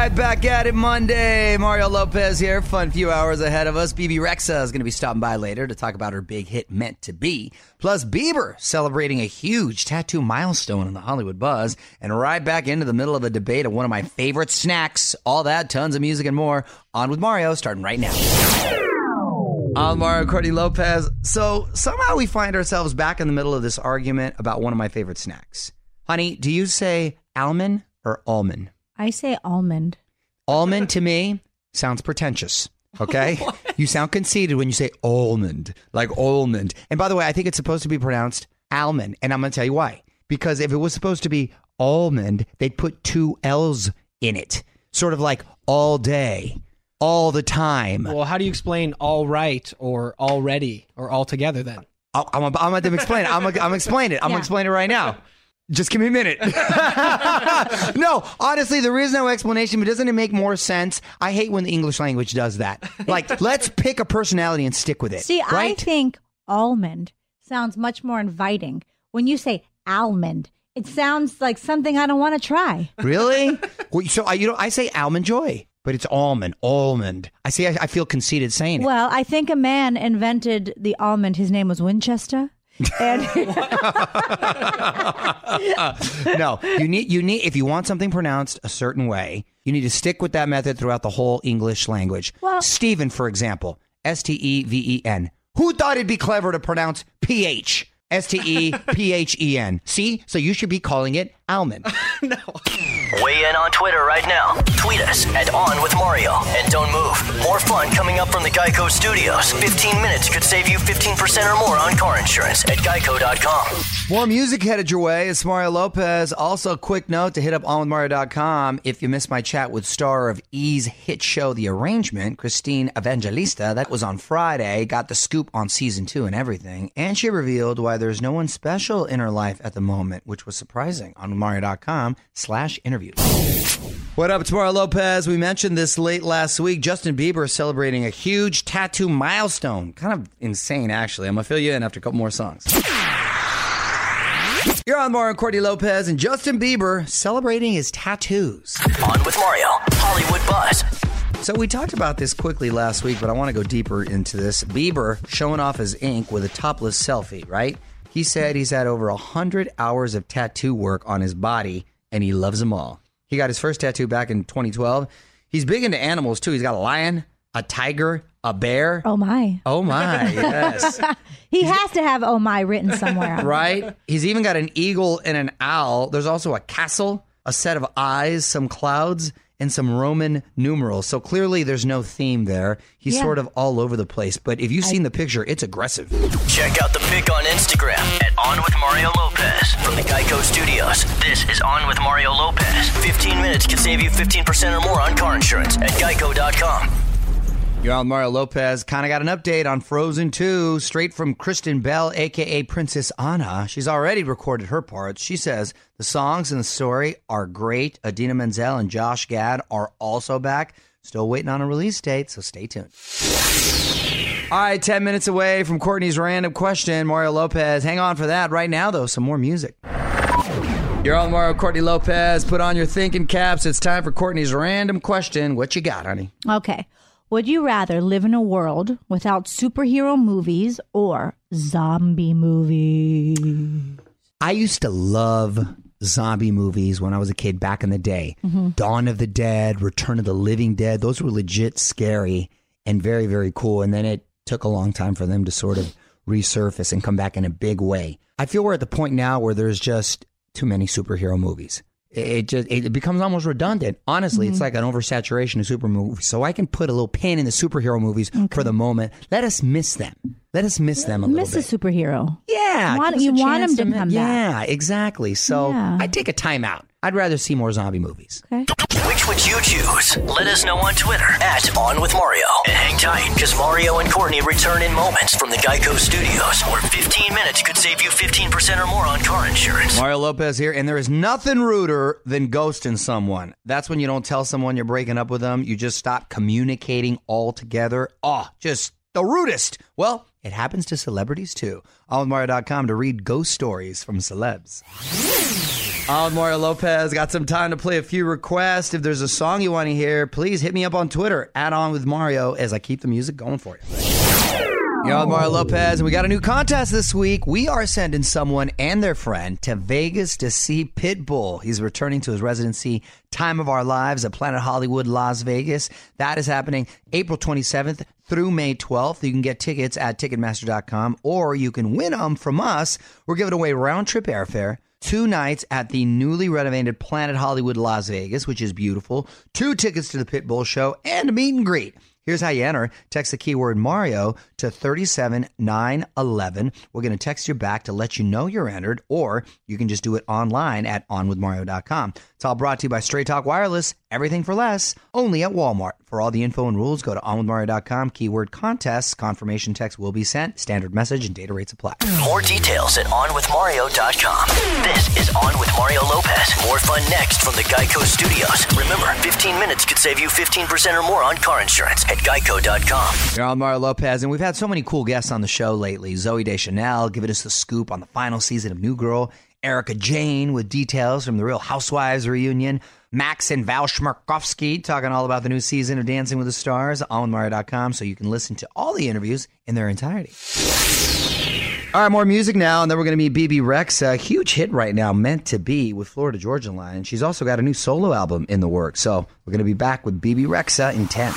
Right, back at it Monday. Mario Lopez here. Fun few hours ahead of us. Bebe Rexha is going to be stopping by later to talk about her big hit, Meant to Be. Plus, Bieber celebrating a huge tattoo milestone in the Hollywood buzz. And right back into the middle of a debate of one of my favorite snacks. All that, tons of music and more. On with Mario, starting right now. I'm Mario Courtney Lopez. So somehow we find ourselves back in the middle of this argument about one of my favorite snacks. Honey, do you say almond or almond? I say almond. Almond to me sounds pretentious. Okay, you sound conceited when you say almond, like almond. And by the way, I think it's supposed to be pronounced almond, and I'm going to tell you why. Because if it was supposed to be almond, they'd put two L's in it, sort of like all day, all the time. Well, how do you explain all right or already or all together then? I'm, I'm, I'm about to explain it. I'm, I'm explaining it. I'm Yeah. gonna explain it right now. Just give me a minute. no, honestly, there is no explanation, but doesn't it make more sense? I hate when the English language does that. Like, let's pick a personality and stick with it. See, I think almond sounds much more inviting. When you say almond, it sounds like something I don't want to try. really? Well, so I, you know, I say almond joy, but it's almond, almond. I see. I, I feel conceited saying it. Well, I think a man invented the almond. His name was Winchester. And no, you need you need if you want something pronounced a certain way, you need to stick with that method throughout the whole English language. Well- Stephen, for example, S T E V E N. Who thought it'd be clever to pronounce P H? S T E P H E N. See? So you should be calling it almond. No. Weigh in on Twitter right now. Tweet us at On With Mario. And don't move. More fun coming up from the Geico Studios. 15 minutes could save you 15% or more on car insurance at geico.com. More music headed your way. It's Mario Lopez. Also, quick note to hit up onwithmario.com if you missed my chat with star of E's hit show The Arrangement, Christine Evangelista. That was on Friday. Got the scoop on season two and everything. And she revealed why there's no one special in her life at the moment, which was surprising on mario.com slash interview. What up? It's Mario Lopez. We mentioned this late last week. Justin Bieber is celebrating a huge tattoo milestone. Kind of insane, actually. I'm going to fill you in after a couple more songs. You're on Mario and Courtney Lopez and Justin Bieber celebrating his tattoos. On with Mario. Hollywood Buzz. So we talked about this quickly last week, but I want to go deeper into this. Bieber showing off his ink with a topless selfie, right? He said he's had over 100 hours of tattoo work on his body and he loves them all. He got his first tattoo back in 2012. He's big into animals too. He's got a lion, a tiger, a bear. oh my, Oh my, yes. he has to have oh my written somewhere. right? He's even got an eagle and an owl. There's also a castle, a set of eyes, some clouds. And some Roman numerals. So clearly there's no theme there. He's Yeah. sort of all over the place. But if you've seen the picture, it's aggressive. Check out the pic on Instagram at On with Mario Lopez from the Geico Studios. This is On with Mario Lopez. 15 minutes can save you 15% or more on car insurance at geico.com. You're on Mario Lopez. Kind of got an update on Frozen 2, straight from Kristen Bell, aka Princess Anna. She's already recorded her parts. She says the songs and the story are great. Idina Menzel and Josh Gad are also back. Still waiting on a release date, so stay tuned. All right, 10 minutes away from Courtney's random question. Mario Lopez. Hang on for that. Right now, though, some more music. You're on Mario Courtney Lopez. Put on your thinking caps. It's time for Courtney's random question. What you got, honey? Okay. Would you rather live in a world without superhero movies or zombie movies? I used to love zombie movies when I was a kid back in the day. Mm-hmm. Dawn of the Dead, Return of the Living Dead, those were legit scary and very, very cool. And then it took a long time for them to sort of resurface and come back in a big way. I feel we're at the point now where there's just too many superhero movies. It just it becomes almost redundant. Honestly, it's mm-hmm. like an oversaturation of super movies. So I can put a little pin in the superhero movies for the moment. Let us miss them. Let us miss them a little bit. Miss a superhero. Yeah, Want- give us a you want him to come back. Yeah, exactly. So Yeah. I'd take a timeout. I'd rather see more zombie movies. Okay. Would you choose? Let us know on Twitter at On With Mario. And hang tight, because Mario and Courtney return in moments from the Geico Studios, where 15 minutes could save you 15% or more on car insurance. Mario Lopez here, and there is nothing ruder than ghosting someone. That's when you don't tell someone you're breaking up with them. You just stop communicating altogether. Oh, just the rudest. Well, it happens to celebrities too. OnWithMario.com to read ghost stories from celebs. Mario Lopez got some time to play a few requests. If there's a song you want to hear, please hit me up on Twitter at On With Mario as I keep the music going for you. On Mario Lopez, and we got a new contest this week. We are sending someone and their friend to Vegas to see Pitbull. He's returning to his residency, Time of Our Lives at Planet Hollywood, Las Vegas. That is happening April 27th through May 12th. You can get tickets at Ticketmaster.com, or you can win them from us. We're giving away round trip airfare. Two nights at the newly renovated Planet Hollywood Las Vegas, which is beautiful. Two tickets to the Pitbull show and a meet and greet. Here's how you enter. Text the keyword Mario to 37911. We're going to text you back to let you know you're entered, or you can just do it online at onwithmario.com. It's all brought to you by Straight Talk Wireless. Everything for less, only at Walmart. For all the info and rules, go to onwithmario.com, keyword contests. Confirmation text will be sent. Standard message and data rates apply. More details at OnWithMario.com. This is On With Mario Lopez. More fun next from the Geico Studios. Remember, 15 minutes could save you 15% or more on car insurance at Geico.com. You're on Mario Lopez, and we've had so many cool guests on the show lately. Zooey Deschanel giving us the scoop on the final season of New Girl. Erika Jayne with details from the Real Housewives reunion. Max and Val Chmerkovskiy talking all about the new season of Dancing with the Stars on Mario.com so you can listen to all the interviews in their entirety. All right, more music now, and then we're going to meet BB Rex, a huge hit right now, Meant to Be with Florida Georgia Line. She's also got a new solo album in the works, so we're going to be back with Bebe Rexha uh, in 10.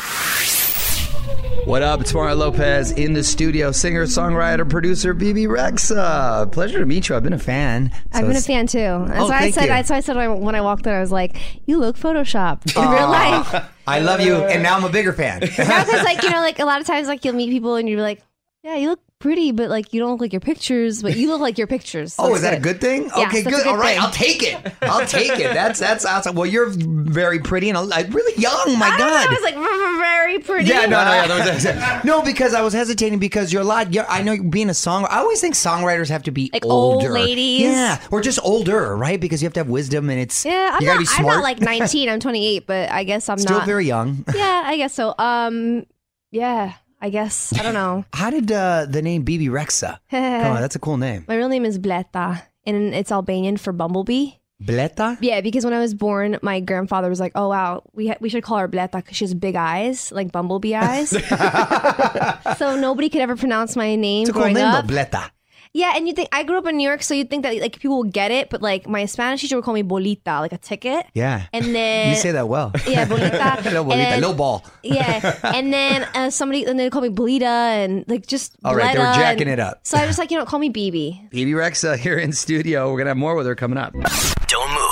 What up? It's Mario Lopez in the studio. Singer, songwriter, producer, Bebe Rexha. Pleasure to meet you. I've been a fan. I've been a fan too. That's Oh, why I said. you. That's why I said when I- walked in, I was like, "You look photoshopped in real life." I love you, and now I'm a bigger fan. Because like you know, like a lot of times, like you'll meet people and you're like, "Yeah, you look pretty," but like you don't look like your pictures, but you look like your pictures. So Oh, is that a good thing? Yes, okay, good. good All right, thing. I'll take it. I'll take it. That's that's awesome. Well, you're very pretty and uh, really young. My I don't know, God. I was like very pretty. Yeah, no, no, yeah, no, because I was hesitating because you're a lot. You're, I know being a songwriter. I always think songwriters have to be Like old older, ladies. yeah, or just older, right? Because you have to have wisdom, and it's Yeah, I'm you not. I'm not like 19. I'm 28, but I guess I'm still not. very young. yeah, I guess so. Um, yeah, I guess I don't know. How did uh, the name Bebe Rexha? Come on, that's a cool name. My real name is Bleta, and it's Albanian for bumblebee. Bleta. Yeah, because when I was born, my grandfather was like, "Oh wow, we ha- we should call her Bleta because she has big eyes, like bumblebee eyes." so nobody could ever pronounce my name It's a cool growing name up. though, Bleta. Yeah, and you think I grew up in New York, so you think that like people will get it, but like my Spanish teacher would call me bolita, like a ticket. Yeah. And then You say that well. Yeah, bolita. Little bolita, then- little ball. Yeah, and then uh, somebody and they call me Bolita and like just. All right, they were jacking and- it up. So I just like you know call me Bebe. Bebe Rexha here in studio. We're gonna have more with her coming up. Don't move.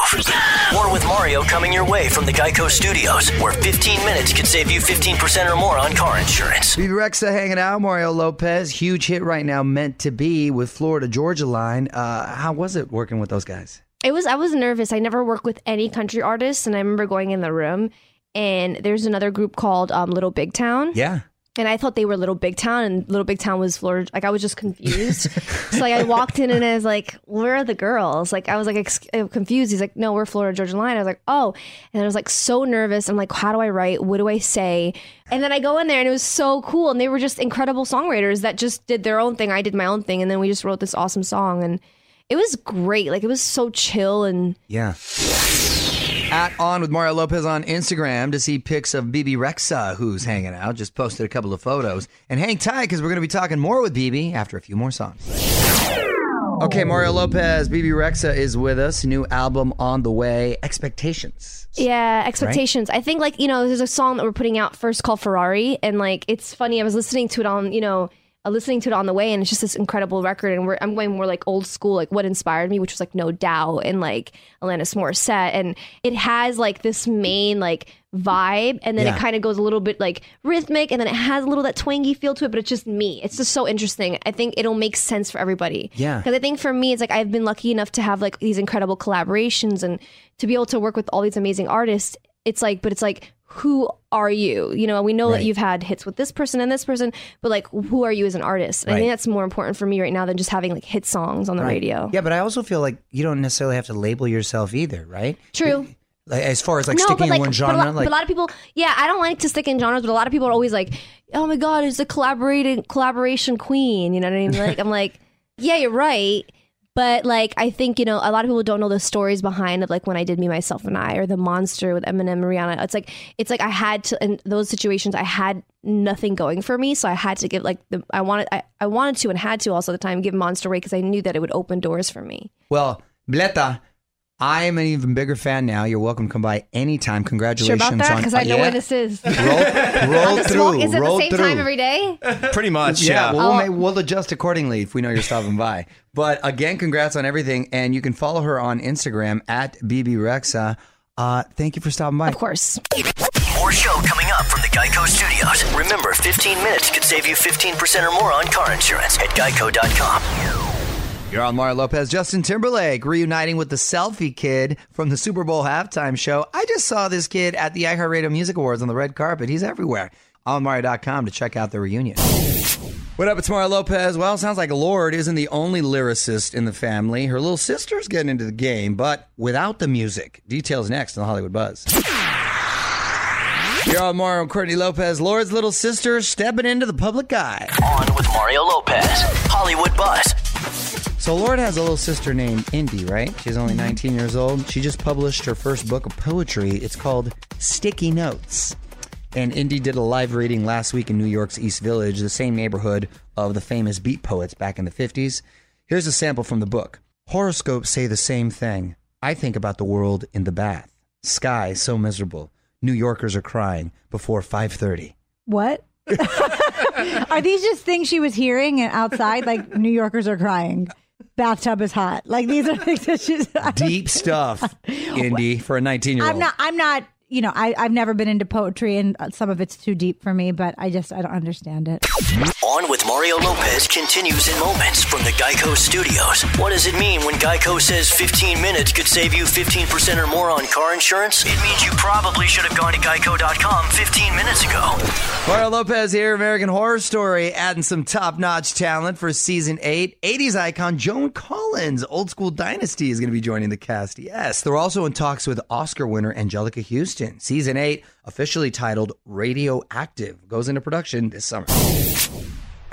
More with Mario coming your way from the Geico Studios, where 15 minutes could save you 15% or more on car insurance. Bebe Rexha hanging out. Mario Lopez, huge hit right now, meant to be with Florida Georgia Line. Uh, how was it working with those guys? It was I was nervous. I never worked with any country artists, and I remember going in the room, and there's another group called um, Little Big Town. Yeah. And I thought they were Little Big Town, and Little Big Town was Florida. Like I was just confused. so like I walked in and I was like, "Where are the girls?" Like I was like ex- uh, confused. He's like, "No, we're Florida Georgia Line." I was like, "Oh," and I was like so nervous. I'm like, "How do I write? What do I say?" And then I go in there, and it was so cool. And they were just incredible songwriters that just did their own thing. I did my own thing, and then we just wrote this awesome song, and it was great. Like it was so chill and Yeah. At On with Mario Lopez on Instagram to see pics of Bebe Rexha, who's hanging out. Just posted a couple of photos. And hang tight because we're going to be talking more with Bebe after a few more songs. Okay, Mario Lopez, Bebe Rexha is with us. New album on the way. Expectations. Yeah, expectations. I think like, you know, there's a song that we're putting out first called Ferrari and like it's funny, I was listening to it on, you know, uh, listening to it on the way and it's just this incredible record and we're I'm going more like old school, like what inspired me, which was like No Doubt and like Alanis Morissette and it has like this main like vibe and then Yeah. it kind of goes a little bit like rhythmic and then it has a little that twangy feel to it, but it's just me. It's just so interesting. I think it'll make sense for everybody. Yeah. Because I think for me, it's like I've been lucky enough to have like these incredible collaborations and to be able to work with all these amazing artists. It's like, but it's like, who are you? You know, we know Right. that you've had hits with this person and this person, but like, who are you as an artist? And I think that's more important for me right now than just having like hit songs on the Right. radio. Yeah, but I also feel like you don't necessarily have to label yourself either, right? True. Like, as far as like no, sticking like, in one but a, genre, lot, like but a lot of people, yeah, I don't like to stick in genres, but a lot of people are always like, "Oh my god, it's a collaborating collaboration queen." You know what I mean? Like, I'm like, yeah, you're right, but like, I think you know, a lot of people don't know the stories behind of like when I did Me, Myself, and I, or the Monster with Eminem, and Rihanna. It's like, it's like I had to in those situations, I had nothing going for me, so I had to give like the I wanted, I, I wanted to and had to also at the time give Monster away because I knew that it would open doors for me. Well, Bleta, I am an even bigger fan now. You're welcome to come by anytime. Sure Congratulations about that on because I know yeah. when this is. Roll On the through. smoke- Is it roll the same through. time every day? Pretty much, Yeah, yeah. well, we'll, Oh. make, we'll adjust accordingly if we know you're stopping by. But again, congrats on everything, and you can follow her on Instagram at Bebe Rexha. Uh, thank you for stopping by. Of course. More show coming up from the Geico Studios. Remember, 15 minutes could save you 15% or more on car insurance at geico.com. You're on Mario Lopez. Justin Timberlake reuniting with the selfie kid from the Super Bowl halftime show. I just saw this kid at the iHeartRadio Music Awards on the red carpet. He's everywhere. On Mario.com to check out the reunion. What up, it's Mario Lopez. Well, sounds like Lorde isn't the only lyricist in the family. Her little sister's getting into the game, but without the music. Details next on the Hollywood Buzz. You're on Mario and Courtney Lopez. Lorde's little sister stepping into the public eye. On with Mario Lopez, Hollywood Buzz. So Lorde has a little sister named Indy, right? She's only mm-hmm. 19 years old. She just published her first book of poetry. It's called Sticky Notes. And Indy did a live reading last week in New York's East Village, the same neighborhood of the famous beat poets back in the 50s. Here's a sample from the book. Horoscopes say the same thing. I think about the world in the bath. Sky so miserable. New Yorkers are crying before 5:30. What? are these just things she was hearing and outside? Like New Yorkers are crying. Bathtub is hot. Like these are things that she's Deep stuff, Indy, for a 19-year-old. I'm not. I'm not. You know, I, I've never been into poetry, and uh, some of it's too deep for me. But I just I don't understand it. On with Mario Lopez continues in moments from the Geico Studios. What does it mean when Geico says 15 minutes could save you 15% or more on car insurance? It means you probably should have gone to geico.com 15 minutes ago. Mario Lopez here, American Horror Story, adding some top notch talent for season eight. 80s icon Joan Collins, Old School Dynasty, is going to be joining the cast. Yes. They're also in talks with Oscar winner Anjelica Huston. Season eight, officially titled Radioactive, goes into production this summer.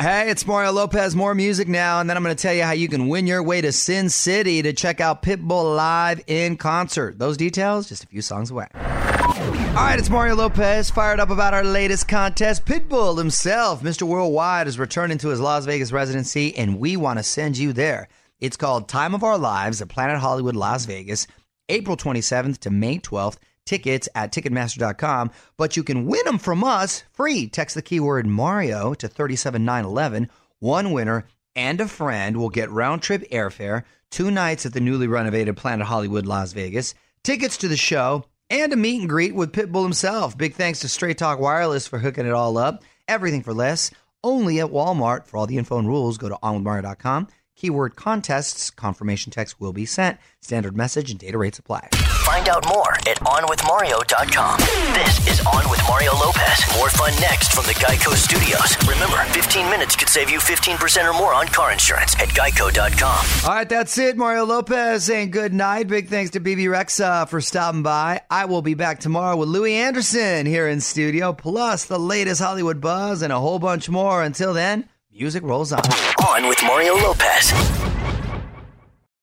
Hey, it's Mario Lopez. More music now, and then I'm going to tell you how you can win your way to Sin City to check out Pitbull live in concert. Those details just a few songs away. All right, it's Mario Lopez, fired up about our latest contest. Pitbull himself, Mr. Worldwide, is returning to his Las Vegas residency, and we want to send you there. It's called Time of Our Lives at Planet Hollywood Las Vegas, April 27th to May 12th. Tickets at Ticketmaster.com, but you can win them from us free. Text the keyword Mario to 37911. One winner and a friend will get round trip airfare, two nights at the newly renovated Planet Hollywood Las Vegas, tickets to the show, and a meet and greet with Pitbull himself. Big thanks to Straight Talk Wireless for hooking it all up. Everything for less, only at Walmart. For all the info and rules, go to onwithmario.com. Keyword contests, confirmation text will be sent. Standard message and data rates apply. Find out more at onwithmario.com. This is On with Mario Lopez. More fun next from the Geico Studios. Remember, 15 minutes could save you 15% or more on car insurance at geico.com. All right, that's it. Mario Lopez saying good night. Big thanks to Bebe Rexha for stopping by. I will be back tomorrow with Louie Anderson here in studio, plus the latest Hollywood buzz and a whole bunch more. Until then, music rolls on. On with Mario Lopez.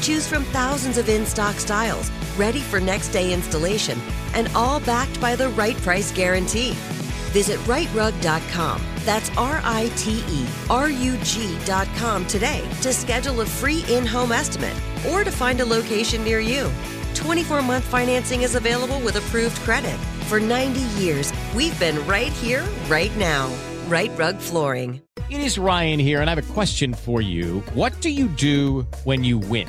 Choose from thousands of in stock styles, ready for next day installation, and all backed by the right price guarantee. Visit riterug.com. That's R I T E R U G.com today to schedule a free in home estimate or to find a location near you. 24 month financing is available with approved credit. For 90 years, we've been right here, right now. Rite Rug Flooring. It is Ryan here, and I have a question for you. What do you do when you win?